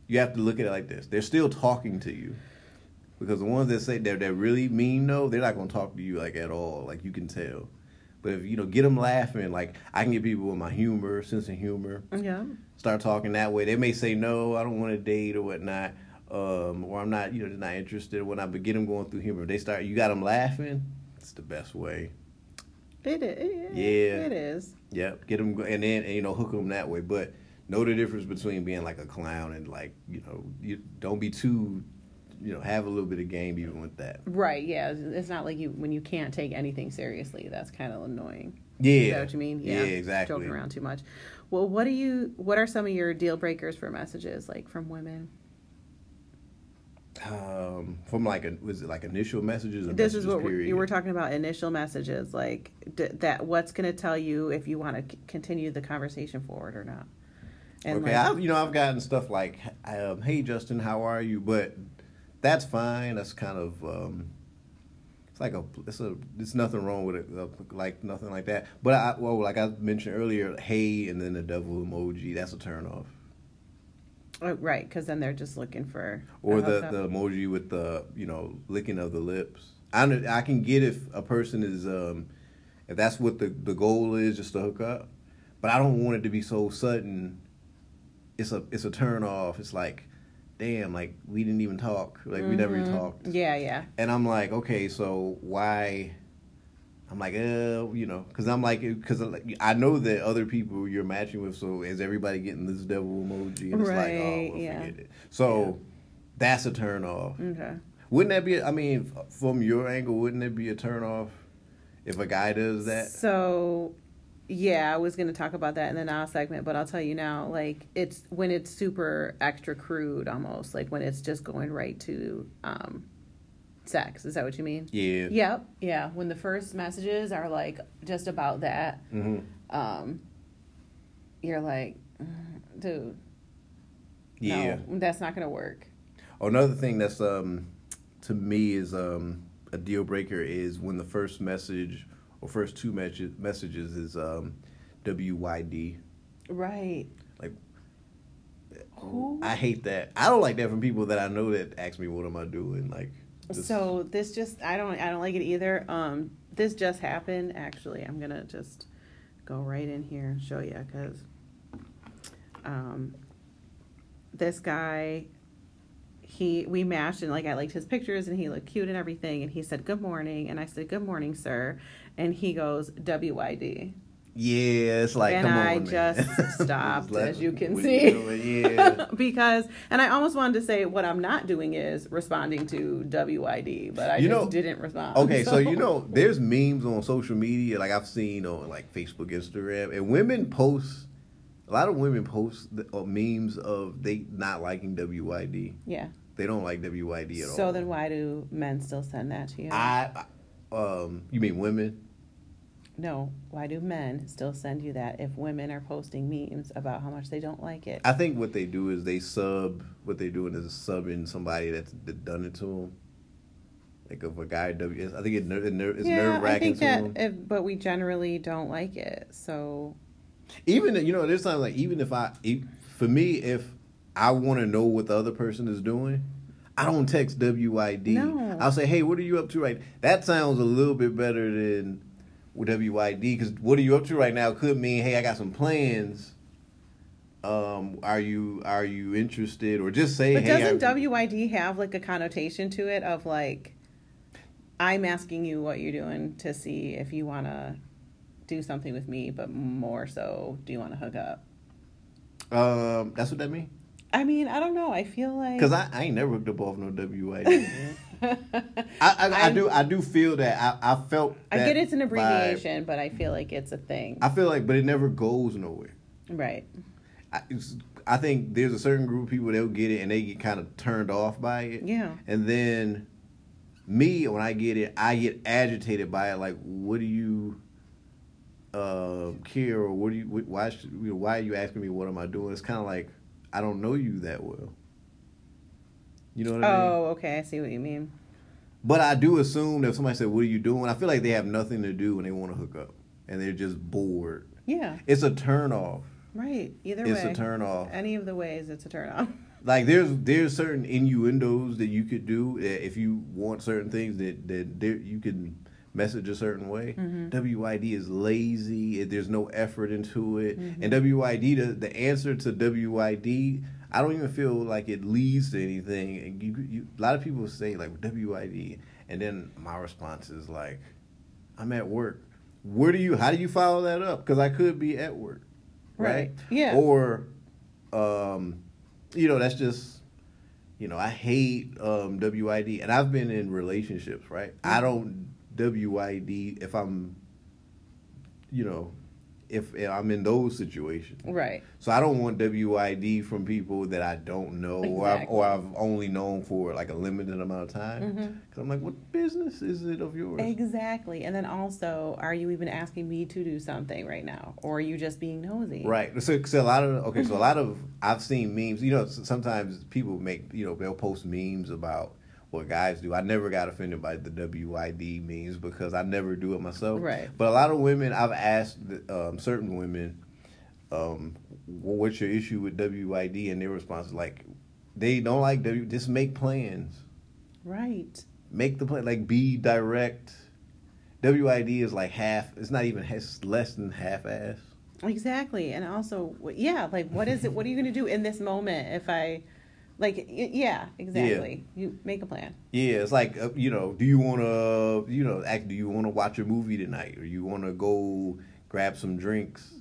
S1: you have to look at it like this. They're still talking to you. Because the ones that say that that really mean no, they're not gonna talk to you like at all. Like you can tell. But if you know, get them laughing. Like I can get people with my humor, sense of humor
S2: yeah.
S1: start talking that way. They may say no, I don't want to date or whatnot, um, or I'm not, you know, just not interested When I But get them going through humor. If they start, you got them laughing. It's the best way.
S2: It is.
S1: Yeah.
S2: It is.
S1: Yep, get them, and then and, you know hook them that way. But know the difference between being like a clown and like you know, you don't be too, you know, have a little bit of game even with that.
S2: Right. Yeah. It's not like you when you can't take anything seriously. That's kind of annoying.
S1: Yeah,
S2: know what you mean?
S1: Yeah, exactly.
S2: Joking around too much. Well, what do you? What are some of your deal breakers for messages like from women?
S1: Um, from like a was it like initial messages? Or
S2: This is
S1: messages,
S2: what we're,
S1: period?
S2: you were talking about. Initial messages, like d- that. What's going to tell you if you want to c- continue the conversation forward or not?
S1: okay,
S2: like,
S1: I've you know, I've gotten stuff like, um, "Hey, Justin, how are you?" But that's fine. That's kind of, um, it's like a, it's a, it's nothing wrong with it, uh, like nothing like that. But I, well, like I mentioned earlier, "Hey," and then the devil emoji. That's a turn off.
S2: Oh, right, because then they're just looking for
S1: Or the the emoji with the you know licking of the lips. I I can get if a person is um, if that's what the the goal is, just to hook up. But I don't want it to be so sudden. It's a it's a turn off. It's like, damn, like we didn't even talk. Like we never even
S2: Mhm.
S1: talked.
S2: Yeah, yeah.
S1: And I'm like, okay, so why? I'm like, uh, you know, because I'm like, because I know that other people you're matching with. So is everybody getting this devil emoji? And it's like,
S2: Right,
S1: oh, well,
S2: yeah.
S1: forget it. So that's a turn off.
S2: Okay.
S1: Wouldn't that be? I mean, from your angle, wouldn't it be a turn off if a guy does that?
S2: So, yeah, I was going to talk about that in the now segment, but I'll tell you now. Like, it's when it's super extra crude, almost like when it's just going right to um, sex. Is that what you mean?
S1: Yeah.
S2: Yep. Yeah. When the first messages are like just about that,
S1: hmm
S2: um, you're like, "Mm, dude,
S1: Yeah.
S2: no, that's not going to work.
S1: Oh, Another thing that's um to me is um a deal breaker is when the first message or first two messages messages is um WYD.
S2: Right.
S1: Like
S2: Who?
S1: I hate that. I don't like that from people that I know that ask me what am I doing. Like
S2: So this just I don't I don't like it either. Um, this just happened. Actually, I'm gonna just go right in here and show you because um, this guy he we matched and like I liked his pictures and he looked cute and everything and he said good morning and I said good morning sir and he goes WYD
S1: yeah, it's like
S2: And
S1: come
S2: I
S1: on,
S2: just stopped, as you can see.
S1: doing? Yeah.
S2: because and I almost wanted to say what I'm not doing is responding to WYD but I
S1: You
S2: just
S1: know-
S2: didn't respond.
S1: Okay, so you know, there's memes on social media, like I've seen on like Facebook, Instagram, and women post a lot of women post the, uh, memes of they not liking WYD.
S2: Yeah.
S1: They don't like WYD at all.
S2: So then why do men still send that to you?
S1: I, um, you mean women?
S2: No. Why do men still send you that if women are posting memes about how much they don't like it?
S1: I think what they do is they sub. What they're doing is subbing somebody that's done it to them. Like if a guy W, I think it, ner- it ner- it's
S2: yeah,
S1: nerve
S2: I
S1: wracking to
S2: that,
S1: them.
S2: if, but we generally don't like it. So
S1: even you know, there's times like even if I, if, for me, if I want to know what the other person is doing, I don't text WID.
S2: No.
S1: I'll say, hey, what are you up to right? That sounds a little bit better than WID because what are you up to right now could mean, hey, I got some plans. Um, are you are you interested or just say,
S2: But
S1: hey,
S2: doesn't
S1: I-
S2: WID have like a connotation to it of like, I'm asking you what you're doing to see if you want to do something with me, but more so, do you want to hook up?
S1: Um, that's what that means.
S2: I mean, I don't know. I feel like
S1: Because I, I ain't never hooked up off no WID. I, I, I do I do feel that I, I felt
S2: I get it's an
S1: vibe.
S2: abbreviation, but I feel like it's a thing.
S1: I feel like, but it never goes nowhere.
S2: right.
S1: I, it's, I think there's a certain group of people they'll get it and they get kind of turned off by it.
S2: Yeah.
S1: And then me, when I get it, I get agitated by it. Like, what do you uh, care, or what do you? Why should, why are you asking me? What am I doing? It's kind of like I don't know you that well. You know what I mean?
S2: Oh, okay. I see what you mean.
S1: But I do assume that if somebody said, "What are you doing?" I feel like they have nothing to do and they want to hook up, and they're just bored.
S2: Yeah.
S1: It's a turn off.
S2: Right. Either
S1: It's
S2: way.
S1: a turn off.
S2: Any of the ways, it's a turn off.
S1: Like there's there's certain innuendos that you could do that if you want certain things that that there, you can message a certain way. Mm-hmm. WID is lazy. There's no effort into it. Mm-hmm. And WID the, the answer to WID I don't even feel like it leads to anything. And you, you a lot of people say like WID and then my response is like I'm at work. Where do you how do you follow that up? Cuz I could be at work. Right?
S2: Right. Yeah.
S1: Or um you know, that's just you know, I hate um WID and I've been in relationships, right? I don't WID if I'm you know, if, I'm in those situations.
S2: right.
S1: So I don't want WID from people that I don't know or, I've, or I've only known for like a limited amount of time.
S2: Mm-hmm.
S1: Because I'm like, what business is it of yours?
S2: Exactly. And then also, are you even asking me to do something right now? Or are you just being nosy?
S1: Right. So, so a lot of okay. So a lot of I've seen memes. You know, sometimes people make you know they'll post memes about what guys do. I never got offended by the WID means because I never do it myself.
S2: Right.
S1: But a lot of women, I've asked um, certain women, um, "What's your issue with WID?" And their response is like, they don't like W. Just make plans.
S2: Right.
S1: Make the plan. Like be direct. WID is like half. It's not even. It's less than half ass.
S2: Exactly. And also, yeah, like, what is it? What are you going to do in this moment if I, like, yeah, exactly. You make a plan.
S1: Yeah, it's like uh, you know, do you want to you know, act? Do you want to watch a movie tonight, or you want to go grab some drinks?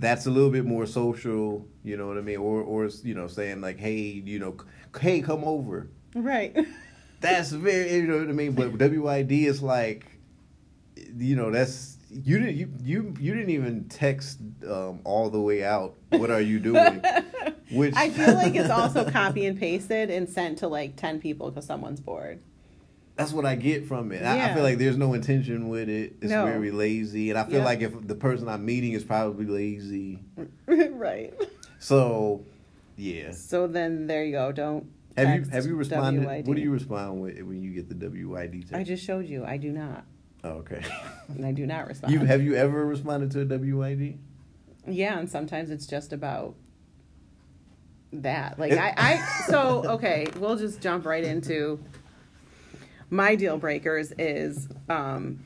S1: That's a little bit more social, you know what I mean? Or or you know, saying like, hey, you know, c- hey, come over.
S2: Right.
S1: That's very, you know what I mean. But WID is like, you know, that's you didn't you you you didn't even text um, all the way out. What are you doing? Which
S2: I feel like it's also copy and pasted and sent to like 10 people because someone's bored.
S1: That's what I get from it. I, I feel like there's no intention with it. It's
S2: No.
S1: very lazy, and I feel
S2: Yeah.
S1: like if the person I'm meeting is probably lazy,
S2: right.
S1: so yeah.
S2: So then there you go. Don't.
S1: Have you have you responded?
S2: WID.
S1: What do you respond with when you get the WID text?
S2: I just showed you. I do not.
S1: oh, okay.
S2: And I do not respond.
S1: you have you ever responded to a WID?
S2: Yeah, and sometimes it's just about that. Like I, I so okay, we'll just jump right into my deal breakers is um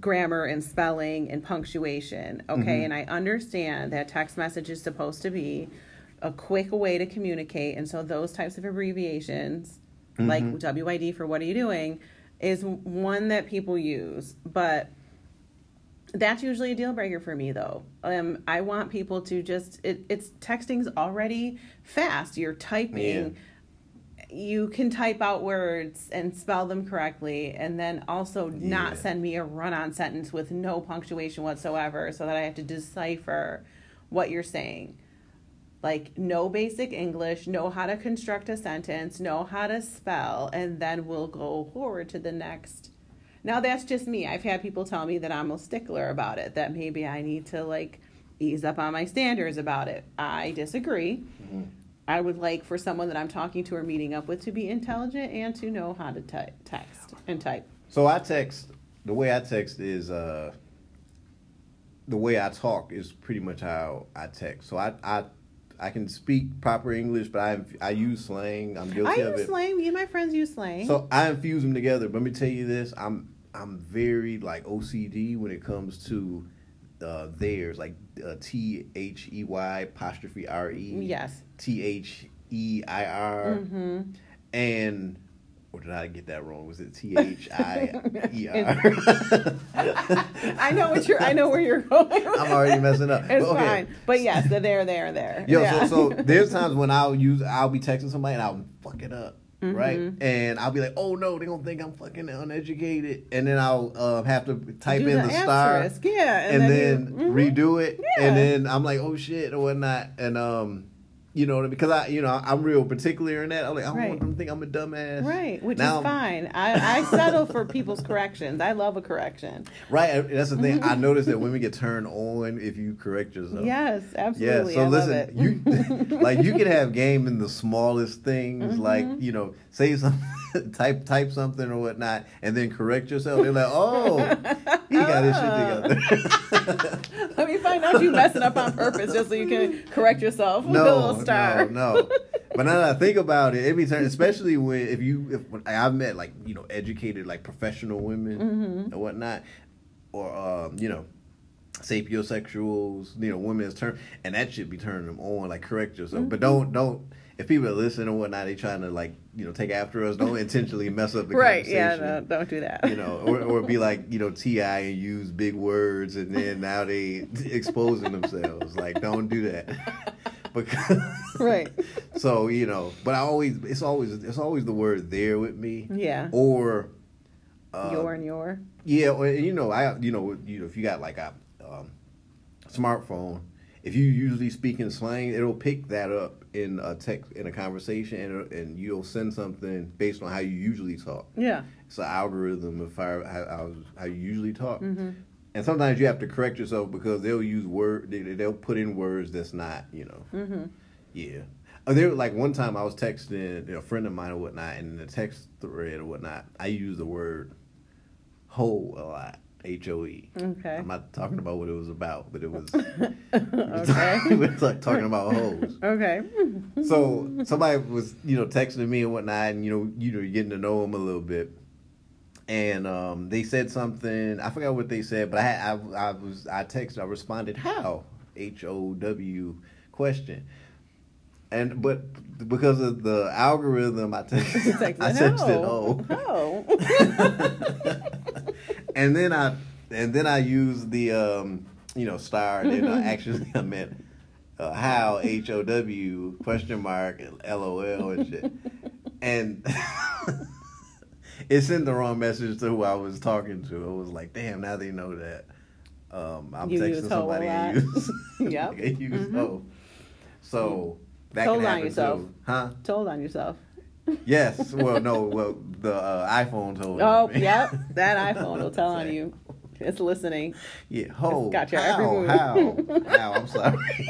S2: grammar and spelling and punctuation. Okay,
S1: Mhm.
S2: and I understand that text message is supposed to be a quick way to communicate, and so those types of abbreviations, like
S1: Mhm.
S2: WID for what are you doing, is one that people use, but that's usually a deal breaker for me though. Um i want people to just it, it's texting's already fast. You're typing. You can type out words and spell them correctly and then also not send me a run-on sentence with no punctuation whatsoever so that i have to decipher what you're saying. Like know basic English, know how to construct a sentence, know how to spell, and then we'll go forward to the next. Now that's just me. I've had people tell me that I'm a stickler about it, that maybe I need to like ease up on my standards about it. I disagree. I would like for someone that I'm talking to or meeting up with to be intelligent and to know how to text and type.
S1: So I text. The way I text is uh, the way I talk is pretty much how I text. So I I I can speak proper English, but I I use slang. I'm guilty
S2: I
S1: of it.
S2: I use slang. Me and my friends use slang.
S1: So I infuse them together. But let me tell you this: I'm I'm very like OCD when it comes to uh, theirs, like uh, T H E Y apostrophe R E.
S2: yes.
S1: T H E I R.
S2: Mm-hmm.
S1: And or did I get that wrong? Was it T H I E R?
S2: I know what you're. I know where you're going.
S1: I'm already messing up.
S2: It's
S1: But okay.
S2: fine. But yes, the there, there, there.
S1: Yo,
S2: yeah.
S1: so, so there's times when I'll use I'll be texting somebody and I'll fuck it up.
S2: Mm-hmm.
S1: Right, and I'll be like, "Oh no, they gonna think I'm fucking uneducated," and then I'll uh, have to type
S2: Do
S1: in the, star,
S2: asterisk, yeah,
S1: and, then,
S2: you- mhm.
S1: redo it,
S2: Yeah.
S1: and then I'm like, "Oh shit" or whatnot, and um, you know, what I mean? because I, you know, I'm real particular in that. I'm like, I don't
S2: Right.
S1: want them to think I'm a dumbass,
S2: Right, which
S1: Now-
S2: is fine. I, I settle for people's corrections. I love a correction.
S1: Right, that's the thing. I noticed that women get turned on if you correct yourself.
S2: Yes,
S1: Yeah,
S2: absolutely.
S1: so
S2: I love
S1: listen, you like you can have game in the smallest things, like
S2: Mm-hmm.
S1: you know, say something, type type something or whatnot, and then correct yourself. They're like, oh, he got his shit together.
S2: Let me find out you messing up on purpose just so you can correct yourself
S1: no, no, no. But now that I think about it, every time, especially when if you, if when I've met like you know educated like professional women
S2: Mm-hmm.
S1: or whatnot, or um, you know. Sapiosexuals, you know, women's turn, and that should be turning them on. Like, correct yourself, but
S2: Mm-hmm.
S1: don't, don't. If people are listening and whatnot, they trying to like, you know, take after us. Don't intentionally mess up the conversation.
S2: Right, yeah, no, don't do that.
S1: you know, or, or be like, you know, Ti and use big words, and then now they exposing themselves. Like, don't do that. because
S2: Right.
S1: So you know, but I always, it's always, it's always the word there with me,
S2: Yeah.
S1: or uh,
S2: your and your.
S1: yeah, or you know, I, you know, you know, if you got like a um, smartphone, if you usually speak in slang, it'll pick that up in a text in a conversation, and, and you'll send something based on how you usually talk
S2: Yeah.
S1: it's an algorithm of how, how, how you usually talk.
S2: Mm-hmm.
S1: And sometimes you have to correct yourself because they'll use word they, they'll put in words that's not you know.
S2: Mm-hmm.
S1: Yeah. Uh, there like one time I was texting a friend of mine or whatnot, and in the text thread or whatnot, I used the word "hoe" a lot. H O E.
S2: Okay.
S1: I'm not talking about what it was about, but it was.
S2: Okay.
S1: we were like talking about hoes.
S2: Okay.
S1: So somebody was, you know, texting me and whatnot, and you know, you know, you're getting to know them a little bit. And um, they said something. I forgot what they said, but I had, I, I was I texted. I responded how H O W question. And but because of the algorithm, I texted. I texted oh.
S2: Oh.
S1: And then I and then I used the um, you know star. And then I actually I meant uh, how H O W question mark L O L and shit. And it sent the wrong message to who I was talking to. It was like, damn, now they know that um, I'm
S2: You
S1: texting somebody and use,
S2: Yep.
S1: Use
S2: Mhm.
S1: So that
S2: Told
S1: can
S2: on
S1: happen
S2: yourself.
S1: too, huh?
S2: Told on yourself.
S1: Yes. Well, no. Well, the uh, iPhone told
S2: Oh,
S1: me.
S2: yep. That iPhone will tell on you. It's listening.
S1: Yeah, ho.
S2: got your
S1: how,
S2: every move.
S1: how, how? I'm sorry.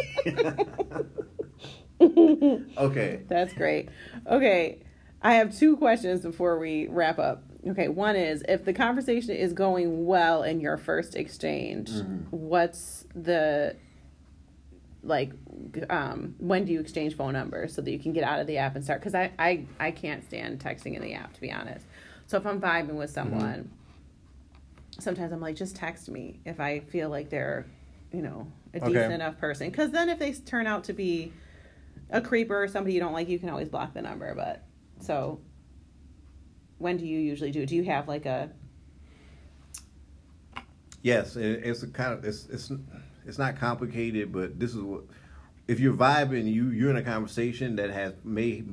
S1: okay.
S2: That's great. Okay. I have two questions before we wrap up. Okay, one is if the conversation is going well in your first exchange,
S1: Mhm.
S2: what's the like um when do you exchange phone numbers so that you can get out of the app and start? Because I, I i can't stand texting in the app to be honest. So if i'm vibing with someone sometimes i'm like just text me if i feel like they're you know a
S1: Okay.
S2: decent enough person. Because then if they turn out to be a creeper or somebody you don't like you can always block the number but so when do you usually do do you have like a
S1: Yes, it, it's a kind of it's it's it's not complicated, but this is what if you're vibing, you you're in a conversation that has may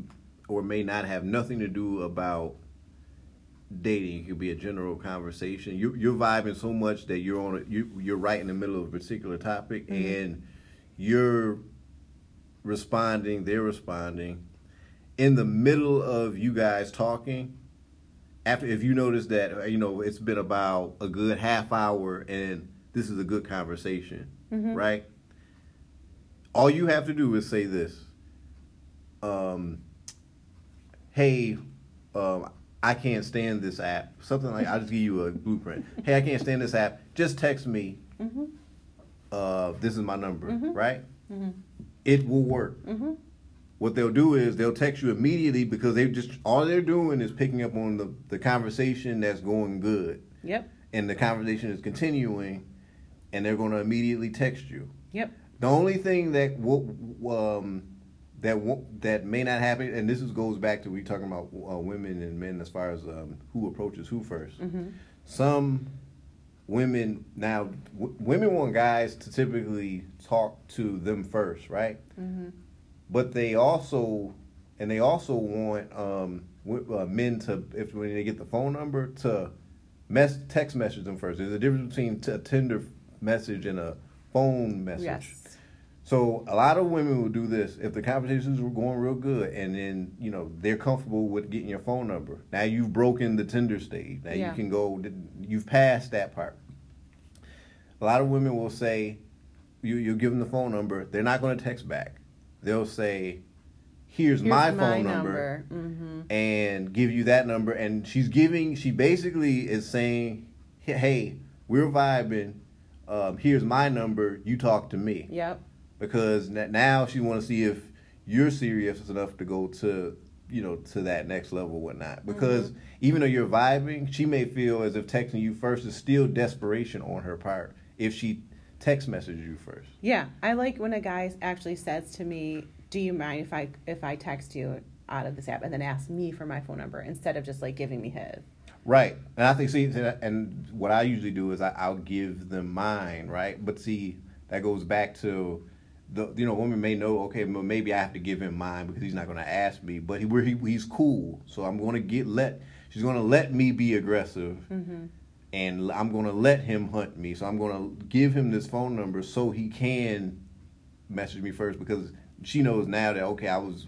S1: or may not have nothing to do about dating. It could be a general conversation. You you're vibing so much that you're on a, you you're right in the middle of a particular topic, and you're responding, they're responding. In the middle of you guys talking, after if you notice that uh, you know it's been about a good half hour and this is a good conversation, right? All you have to do is say this. Um, hey, um, I can't stand this app. Something like I'll just give you a blueprint. Hey, I can't stand this app. Just text me. Uh, this is my number, right? It will work. What they'll do is they'll text you immediately because they just all they're doing is picking up on the the conversation that's going good,
S2: Yep.
S1: and the conversation is continuing, and they're going to immediately text you.
S2: Yep.
S1: The only thing that um, that that may not happen, and this is, goes back to we talking about uh, women and men as far as um, who approaches who 1st Some women now w- women want guys to typically talk to them first, right? But they also and they also want um, w- uh, men to if when they get the phone number to mess text message them first. There's a difference between t- a Tinder message and a phone message.
S2: Yes.
S1: So a lot of women will do this if the conversations were going real good, and then you know they're comfortable with getting your phone number. Now you've broken the Tinder stage. Now
S2: Yeah.
S1: you can go. You've passed that part. A lot of women will say, you you give them the phone number. They're not going to text back. They'll say, "Here's,
S2: Here's
S1: my
S2: my
S1: phone number,",
S2: Mm-hmm.
S1: and give you that number. And she's giving. She basically is saying, "Hey, we're vibing. Um, here's my number. You talk to me."
S2: Yep.
S1: because now she want to see if you're serious enough to go to you know to that next level or whatnot because even though you're vibing she may feel as if texting you first is still desperation on her part if she text messages you first
S2: Yeah, I like when a guy actually says to me, "Do you mind if I if I text you out of this app?" and then ask me for my phone number instead of just like giving me his.
S1: Right. And i think see and what i usually do is I, i'll give them mine right? But see that goes back to the you know women may know okay well, maybe i have to give him mine because he's not going to ask me but he, he he's cool. So i'm going to get let she's going to let me be aggressive mm-hmm. and i'm going to let him hunt me. So i'm going to give him this phone number so he can message me first because she knows now that okay i was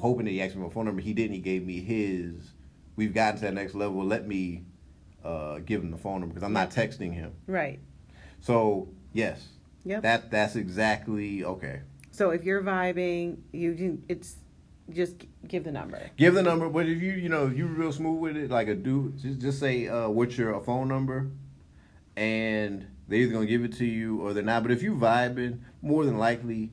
S1: hoping that he asked me my phone number. He didn't. He gave me his we've gotten to that next level let me uh, give him the phone number because i'm not texting him
S2: Right.
S1: so yes
S2: Yep.
S1: that that's exactly okay.
S2: So if you're vibing, you it's just give the number.
S1: Give the number, but if you you know if you real smooth with it, like a dude, just just say uh, what's your phone number, and they're either gonna give it to you or they're not. But if you vibing, more than likely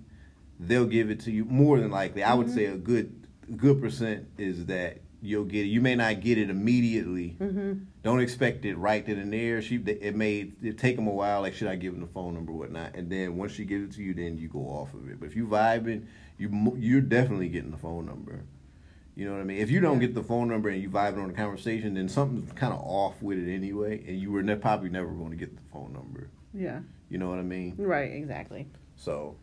S1: they'll give it to you. More than likely, I would say a good good percent is that you'll get it. You may not get it immediately. Mm-hmm. Don't expect it right then and there. She it may it take them a while. Like should I give them the phone number, or whatnot, and then once she gives it to you, then you go off of it. But if you vibing, you you're definitely getting the phone number. You know what I mean? If you don't
S2: Yeah.
S1: get the phone number and you vibing on the conversation, then something's kind of off with it anyway, and you were ne- probably never going to get the phone number.
S2: Yeah.
S1: You know what I mean?
S2: Right. Exactly.
S1: So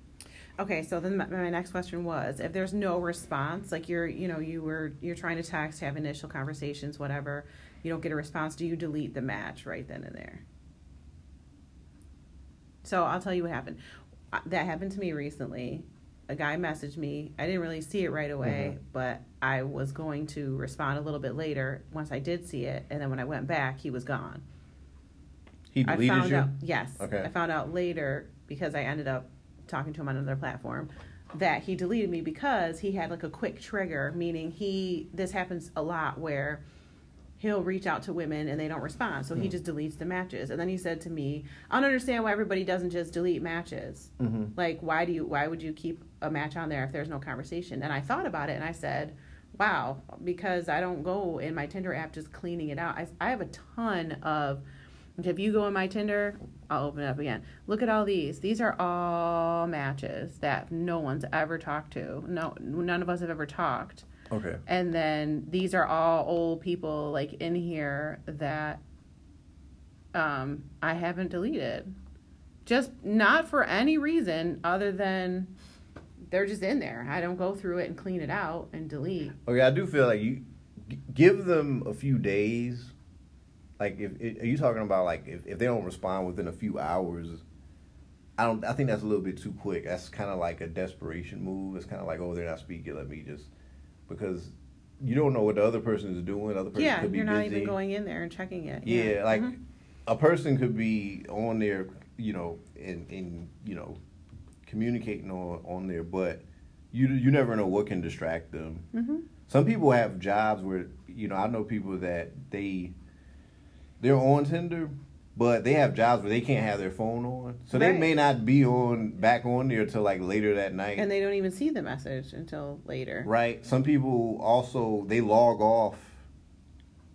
S2: Okay, so then my, my next question was, if there's no response, like you're, you know, you were, you're trying to text, have initial conversations, whatever, you don't get a response, do you delete the match right then and there? So I'll tell you what happened. Uh, That happened to me recently. A guy messaged me. I didn't really see it right away, but I was going to respond a little bit later once I did see it, and then when I went back, he was gone.
S1: he
S2: I
S1: deleted
S2: found
S1: you.
S2: out yes.
S1: Okay.
S2: I found out later because I ended up talking to him on another platform that he deleted me because he had like a quick trigger, meaning he this happens a lot where he'll reach out to women and they don't respond, so he
S1: Hmm.
S2: just deletes the matches. And then he said to me, "I don't understand why everybody doesn't just delete matches.
S1: Mhm.
S2: Like, why do you? Why would you keep a match on there if there's no conversation?" And I thought about it and I said. Wow, because I don't go in my Tinder app just cleaning it out. I, I have a ton of if you go in my Tinder, I'll open it up again. Look at all these. These are all matches that no one's ever talked to. No, none of us have ever talked.
S1: Okay.
S2: And then these are all old people like in here that um, I haven't deleted. Just not for any reason other than they're just in there. I don't go through it and clean it out and delete.
S1: Okay, I do feel like you give them a few days. Like, if, if are you talking about like if, if they don't respond within a few hours, I don't. I think that's a little bit too quick. That's kind of like a desperation move. It's kind of like, oh, they're not speaking. Let me just because you don't know what the other person is doing. The other person
S2: yeah,
S1: could be
S2: you're not
S1: busy.
S2: even going in there and checking it.
S1: Yeah, like
S2: Mhm.
S1: a person could be on there, you know, and and you know, communicating on on there, but you you never know what can distract them.
S2: Mhm.
S1: Some people have jobs where you know I know people that they they're on Tinder, but they have jobs where they can't have their phone on, so they may not be on back on there till like later that night.
S2: and they don't even see the message until later.
S1: Right. Some people also they log off.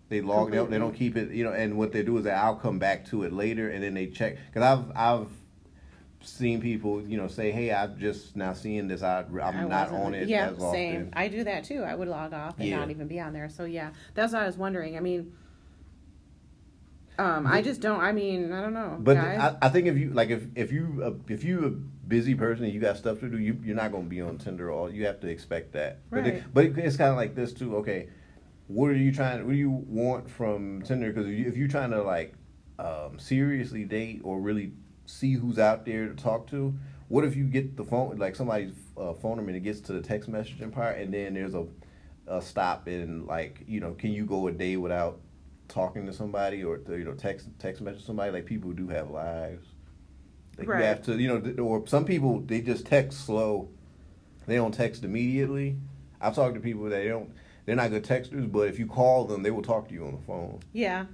S1: They log they don't, they don't keep it, you know. And what they do is that I'll come back to it later, and then they check because I've I've seen people, you know, say, "Hey, I'm just now seeing this. I, I'm
S2: I
S1: not on it
S2: Yeah,
S1: as often."
S2: same. I do that too. I would log off and
S1: Yeah.
S2: not even be on there. So yeah, that's what I was wondering. I mean, um, I just don't. I mean, I don't know,
S1: But. I, I think if you like if if you uh, if you a busy person and you got stuff to do, you you're not going to be on Tinder all. You have to expect that. But it,
S2: Right.
S1: but it, it's kind of like this too. Okay, what are you trying? What do you want from Tinder? Because if, you, if you're trying to like um, seriously date or really see who's out there to talk to, what if you get the phone like somebody's uh, phone number and it gets to the text messaging part, and then there's a a stop and like you know, can you go a day without talking to somebody or to, you know text text message somebody? Like people do have lives. Like
S2: Right.
S1: you have to, you know, or some people they just text slow. They don't text immediately. I've talked to people that they don't. They're not good texters, but if you call them, they will talk to you on the phone.
S2: yeah,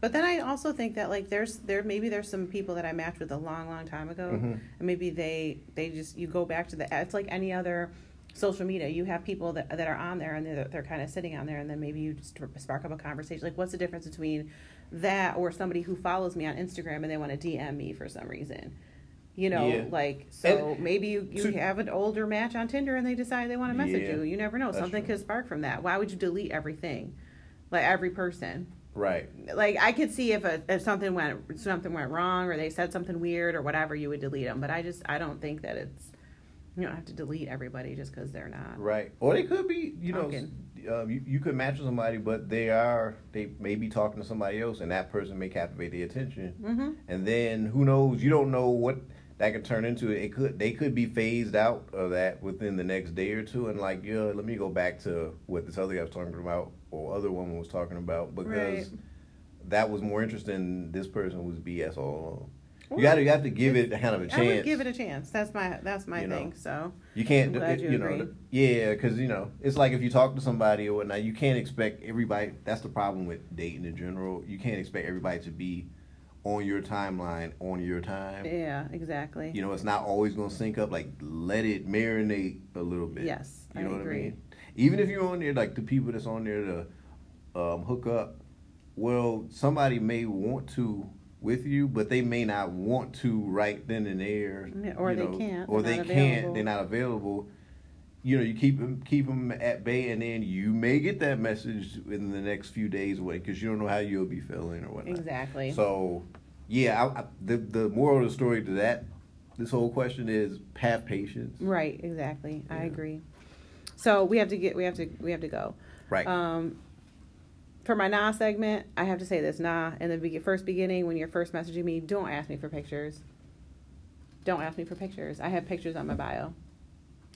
S2: but then I also think that like there's there maybe there's some people that I matched with a long long time ago,
S1: Mhm.
S2: and maybe they they just you go back to the it's like any other social media you have people that, that are on there and they're, they're kind of sitting on there and then maybe you just spark up a conversation like what's the difference between that or somebody who follows me on instagram and they want to dm me for some reason you know
S1: Yeah.
S2: like so
S1: And
S2: maybe you, you
S1: to-
S2: have an older match on tinder and they decide they want to message
S1: Yeah,
S2: you you never know something
S1: true.
S2: could spark from that why would you delete everything like every person
S1: Right.
S2: like I could see if a, if something went something went wrong or they said something weird or whatever, you would delete them. But I just I don't think that it's you don't have to delete everybody just because they're not.
S1: Right. Or they could be, you know, um, you, you could match with somebody, but they are they may be talking to somebody else, and that person may captivate their attention.
S2: Mm-hmm.
S1: and then who knows? You don't know what that could turn into. It could they could be phased out of that within the next day or two, and like, yeah, let me go back to what this other guy was talking about or other woman was talking about because
S2: Right.
S1: that was more interesting. This person was BS all along. You got to you have to give it kind of a chance.
S2: would give it a chance. That's my that's my
S1: You know.
S2: thing. So
S1: You can't, do
S2: you
S1: you know,
S2: agree.
S1: yeah, because you know, it's like if you talk to somebody or whatnot, you can't expect everybody. That's the problem with dating in general. You can't expect everybody to be on your timeline on your time.
S2: yeah, exactly.
S1: You know, it's not always gonna sync up. Like, let it marinate a little bit.
S2: Yes,
S1: you
S2: I
S1: know what I mean. Even if you're on there, like the people that's on there to um, hook up, well, somebody may want to with you, but they may not want to right then and there.
S2: Or they
S1: know,
S2: can't.
S1: or they can't.
S2: available.
S1: They're not available. You know, you keep them keep them at bay, and then you may get that message in the next few days away because you don't know how you'll be feeling or whatnot.
S2: Exactly.
S1: So, yeah, I, I, the the moral of the story to that this whole question is have patience.
S2: right. Exactly. I agree. So we have to get we have to we have to go.
S1: Right.
S2: Um, for my nah segment, I have to say this nah. In the be- first beginning, when you're first messaging me, don't ask me for pictures. Don't ask me for pictures. I have pictures on my bio.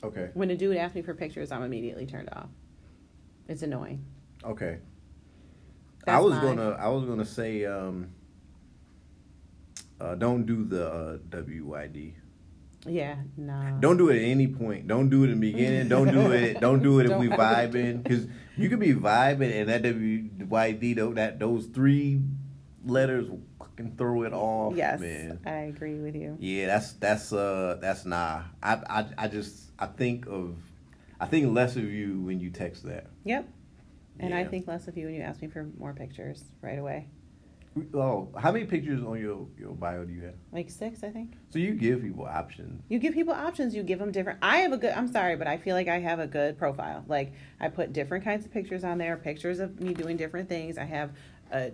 S1: okay.
S2: When a dude asks me for pictures, I'm immediately turned off. It's annoying.
S1: Okay.
S2: That's
S1: I was
S2: mine.
S1: gonna I was gonna say um, uh, don't do the uh, WYD.
S2: Yeah, nah.
S1: Don't do it at any point. Don't do it in the beginning. Don't do it. Don't do it if we vibing because you could be vibing and that WYD that those three letters will fucking throw it off.
S2: Yes,
S1: man.
S2: I agree with you.
S1: Yeah, that's that's uh that's nah. I I I just I think of I think less of you when you text that.
S2: Yep. And I think less of you when you ask me for more pictures right away.
S1: Oh, how many pictures on your your bio do you have?
S2: Like six, I think.
S1: So you give people options.
S2: You give people options. You give them different. I have a good. I'm sorry, but I feel like I have a good profile. Like I put different kinds of pictures on there. Pictures of me doing different things. I have a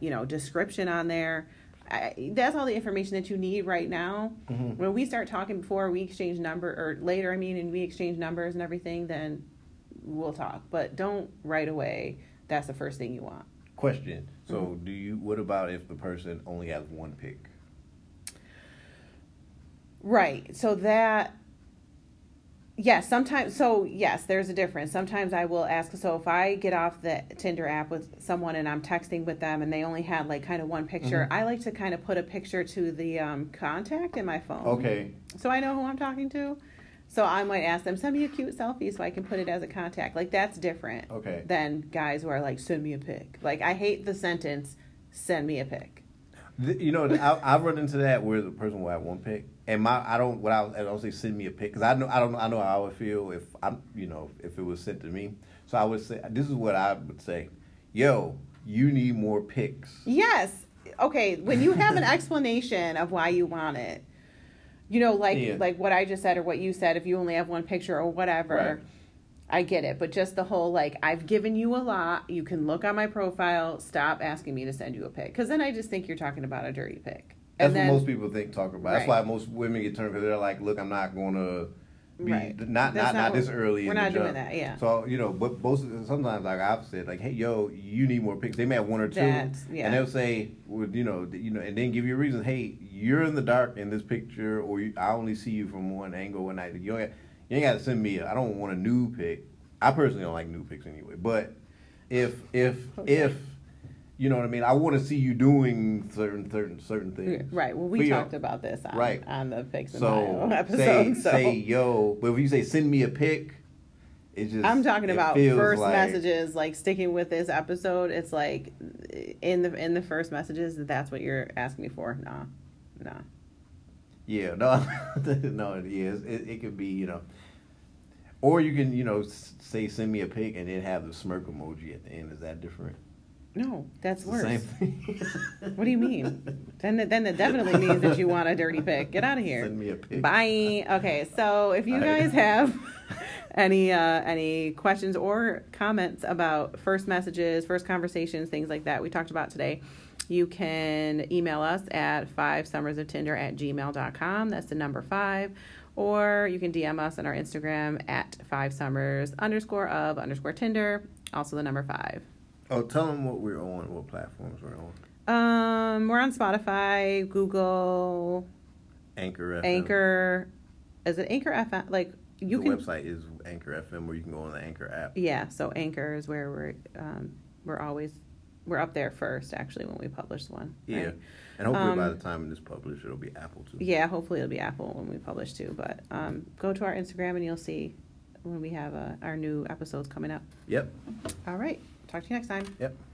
S2: you know description on there. I, that's all the information that you need right now.
S1: Mhm.
S2: When we start talking before we exchange number or later, I mean, and we exchange numbers and everything, then we'll talk. But don't right away. That's the first thing you want.
S1: Question. So
S2: Mm-hmm.
S1: do you? What about if the person only has one pic?
S2: Right. So that yes, sometimes so yes, there's a difference. Sometimes I will ask so if I get off the Tinder app with someone and I'm texting with them and they only had like kind of one picture,
S1: Mm-hmm.
S2: I like to kind of put a picture to the um, contact in my phone.
S1: Okay.
S2: So I know who I'm talking to. So I might ask them, send me a cute selfie so I can put it as a contact. Like that's different
S1: Okay.
S2: than guys who are like, send me a pic. Like I hate the sentence, send me a pic.
S1: Th- You know, I, I've run into that where the person will have one pic, and my I don't what I, I don't say send me a pic because I know I don't I know how I would feel if I'm you know if it was sent to me. So I would say this is what I would say, yo, you need more pics.
S2: Yes. Okay. When you have an explanation of why you want it, you know, like
S1: Yeah.
S2: like what I just said or what you said, if you only have one picture or whatever,
S1: Right.
S2: I get it. But just the whole like I've given you a lot. You can look on my profile. Stop asking me to send you a pic because then I just think you're talking about a dirty pic.
S1: That's
S2: And then
S1: what most people think talk about. That's why most women get turned because they're like, look, I'm not going to be
S2: Right.
S1: not
S2: That's
S1: not
S2: not
S1: this early.
S2: we're not doing that, yeah.
S1: So you know, but most sometimes like I've said, like, hey, yo, you need more pics. They may have one or two,
S2: That's- yeah.
S1: and they'll say, well, you know, you know, and then give you a reason. Hey, you're in the dark in this picture, or you, I only see you from one angle, and I you, ain't- you ain't got to send me. A, I don't want a new pic. I personally don't like new pics anyway. But if if
S2: Okay.
S1: if you know what I mean, I want to see you doing certain certain certain things.
S2: right. Well, we talked about this on,
S1: Right.
S2: on the pics and
S1: So
S2: episode.
S1: say
S2: so
S1: say yo, but if you say send me a pic, it just
S2: I'm talking about first
S1: like-
S2: messages, like sticking with this episode. It's like in the in the first messages, that that's what you're asking me for. Nah, nah.
S1: Yeah, no, no, it is. It, it could be you know, or you can you know say send me a pic and then have the smirk emoji at the end. Is that different?
S2: No, that's
S1: It's
S2: worse. What do you mean? Then that- then that definitely means that you want a dirty pic. Get out of here.
S1: Send me a pic.
S2: Bye. Okay, so if you guys have any uh, any questions or comments about first messages, first conversations, things like that we talked about today, you can email us at five summers of Tinder at gmail.com. That's the number five. Or you can DM us on our Instagram at five summers underscore of underscore Tinder, also the number five.
S1: Oh, tell them what we're on, what platforms we're on.
S2: Um, we're on Spotify, Google,
S1: Anchor FM.
S2: Anchor. Is it Anchor FM? Like you
S1: the
S2: can
S1: website is Anchor FM, where you can go on the Anchor app.
S2: Yeah, so Anchor is where we're um, we're always we're up there first actually when we publish one.
S1: Yeah,
S2: right?
S1: and hopefully by
S2: Um,
S1: the time this published, it'll be Apple too.
S2: Yeah, hopefully it'll be Apple when we publish too. But um, go to our Instagram and you'll see when we have uh, our new episodes coming up.
S1: Yep.
S2: All right, talk to you next time.
S1: Yep.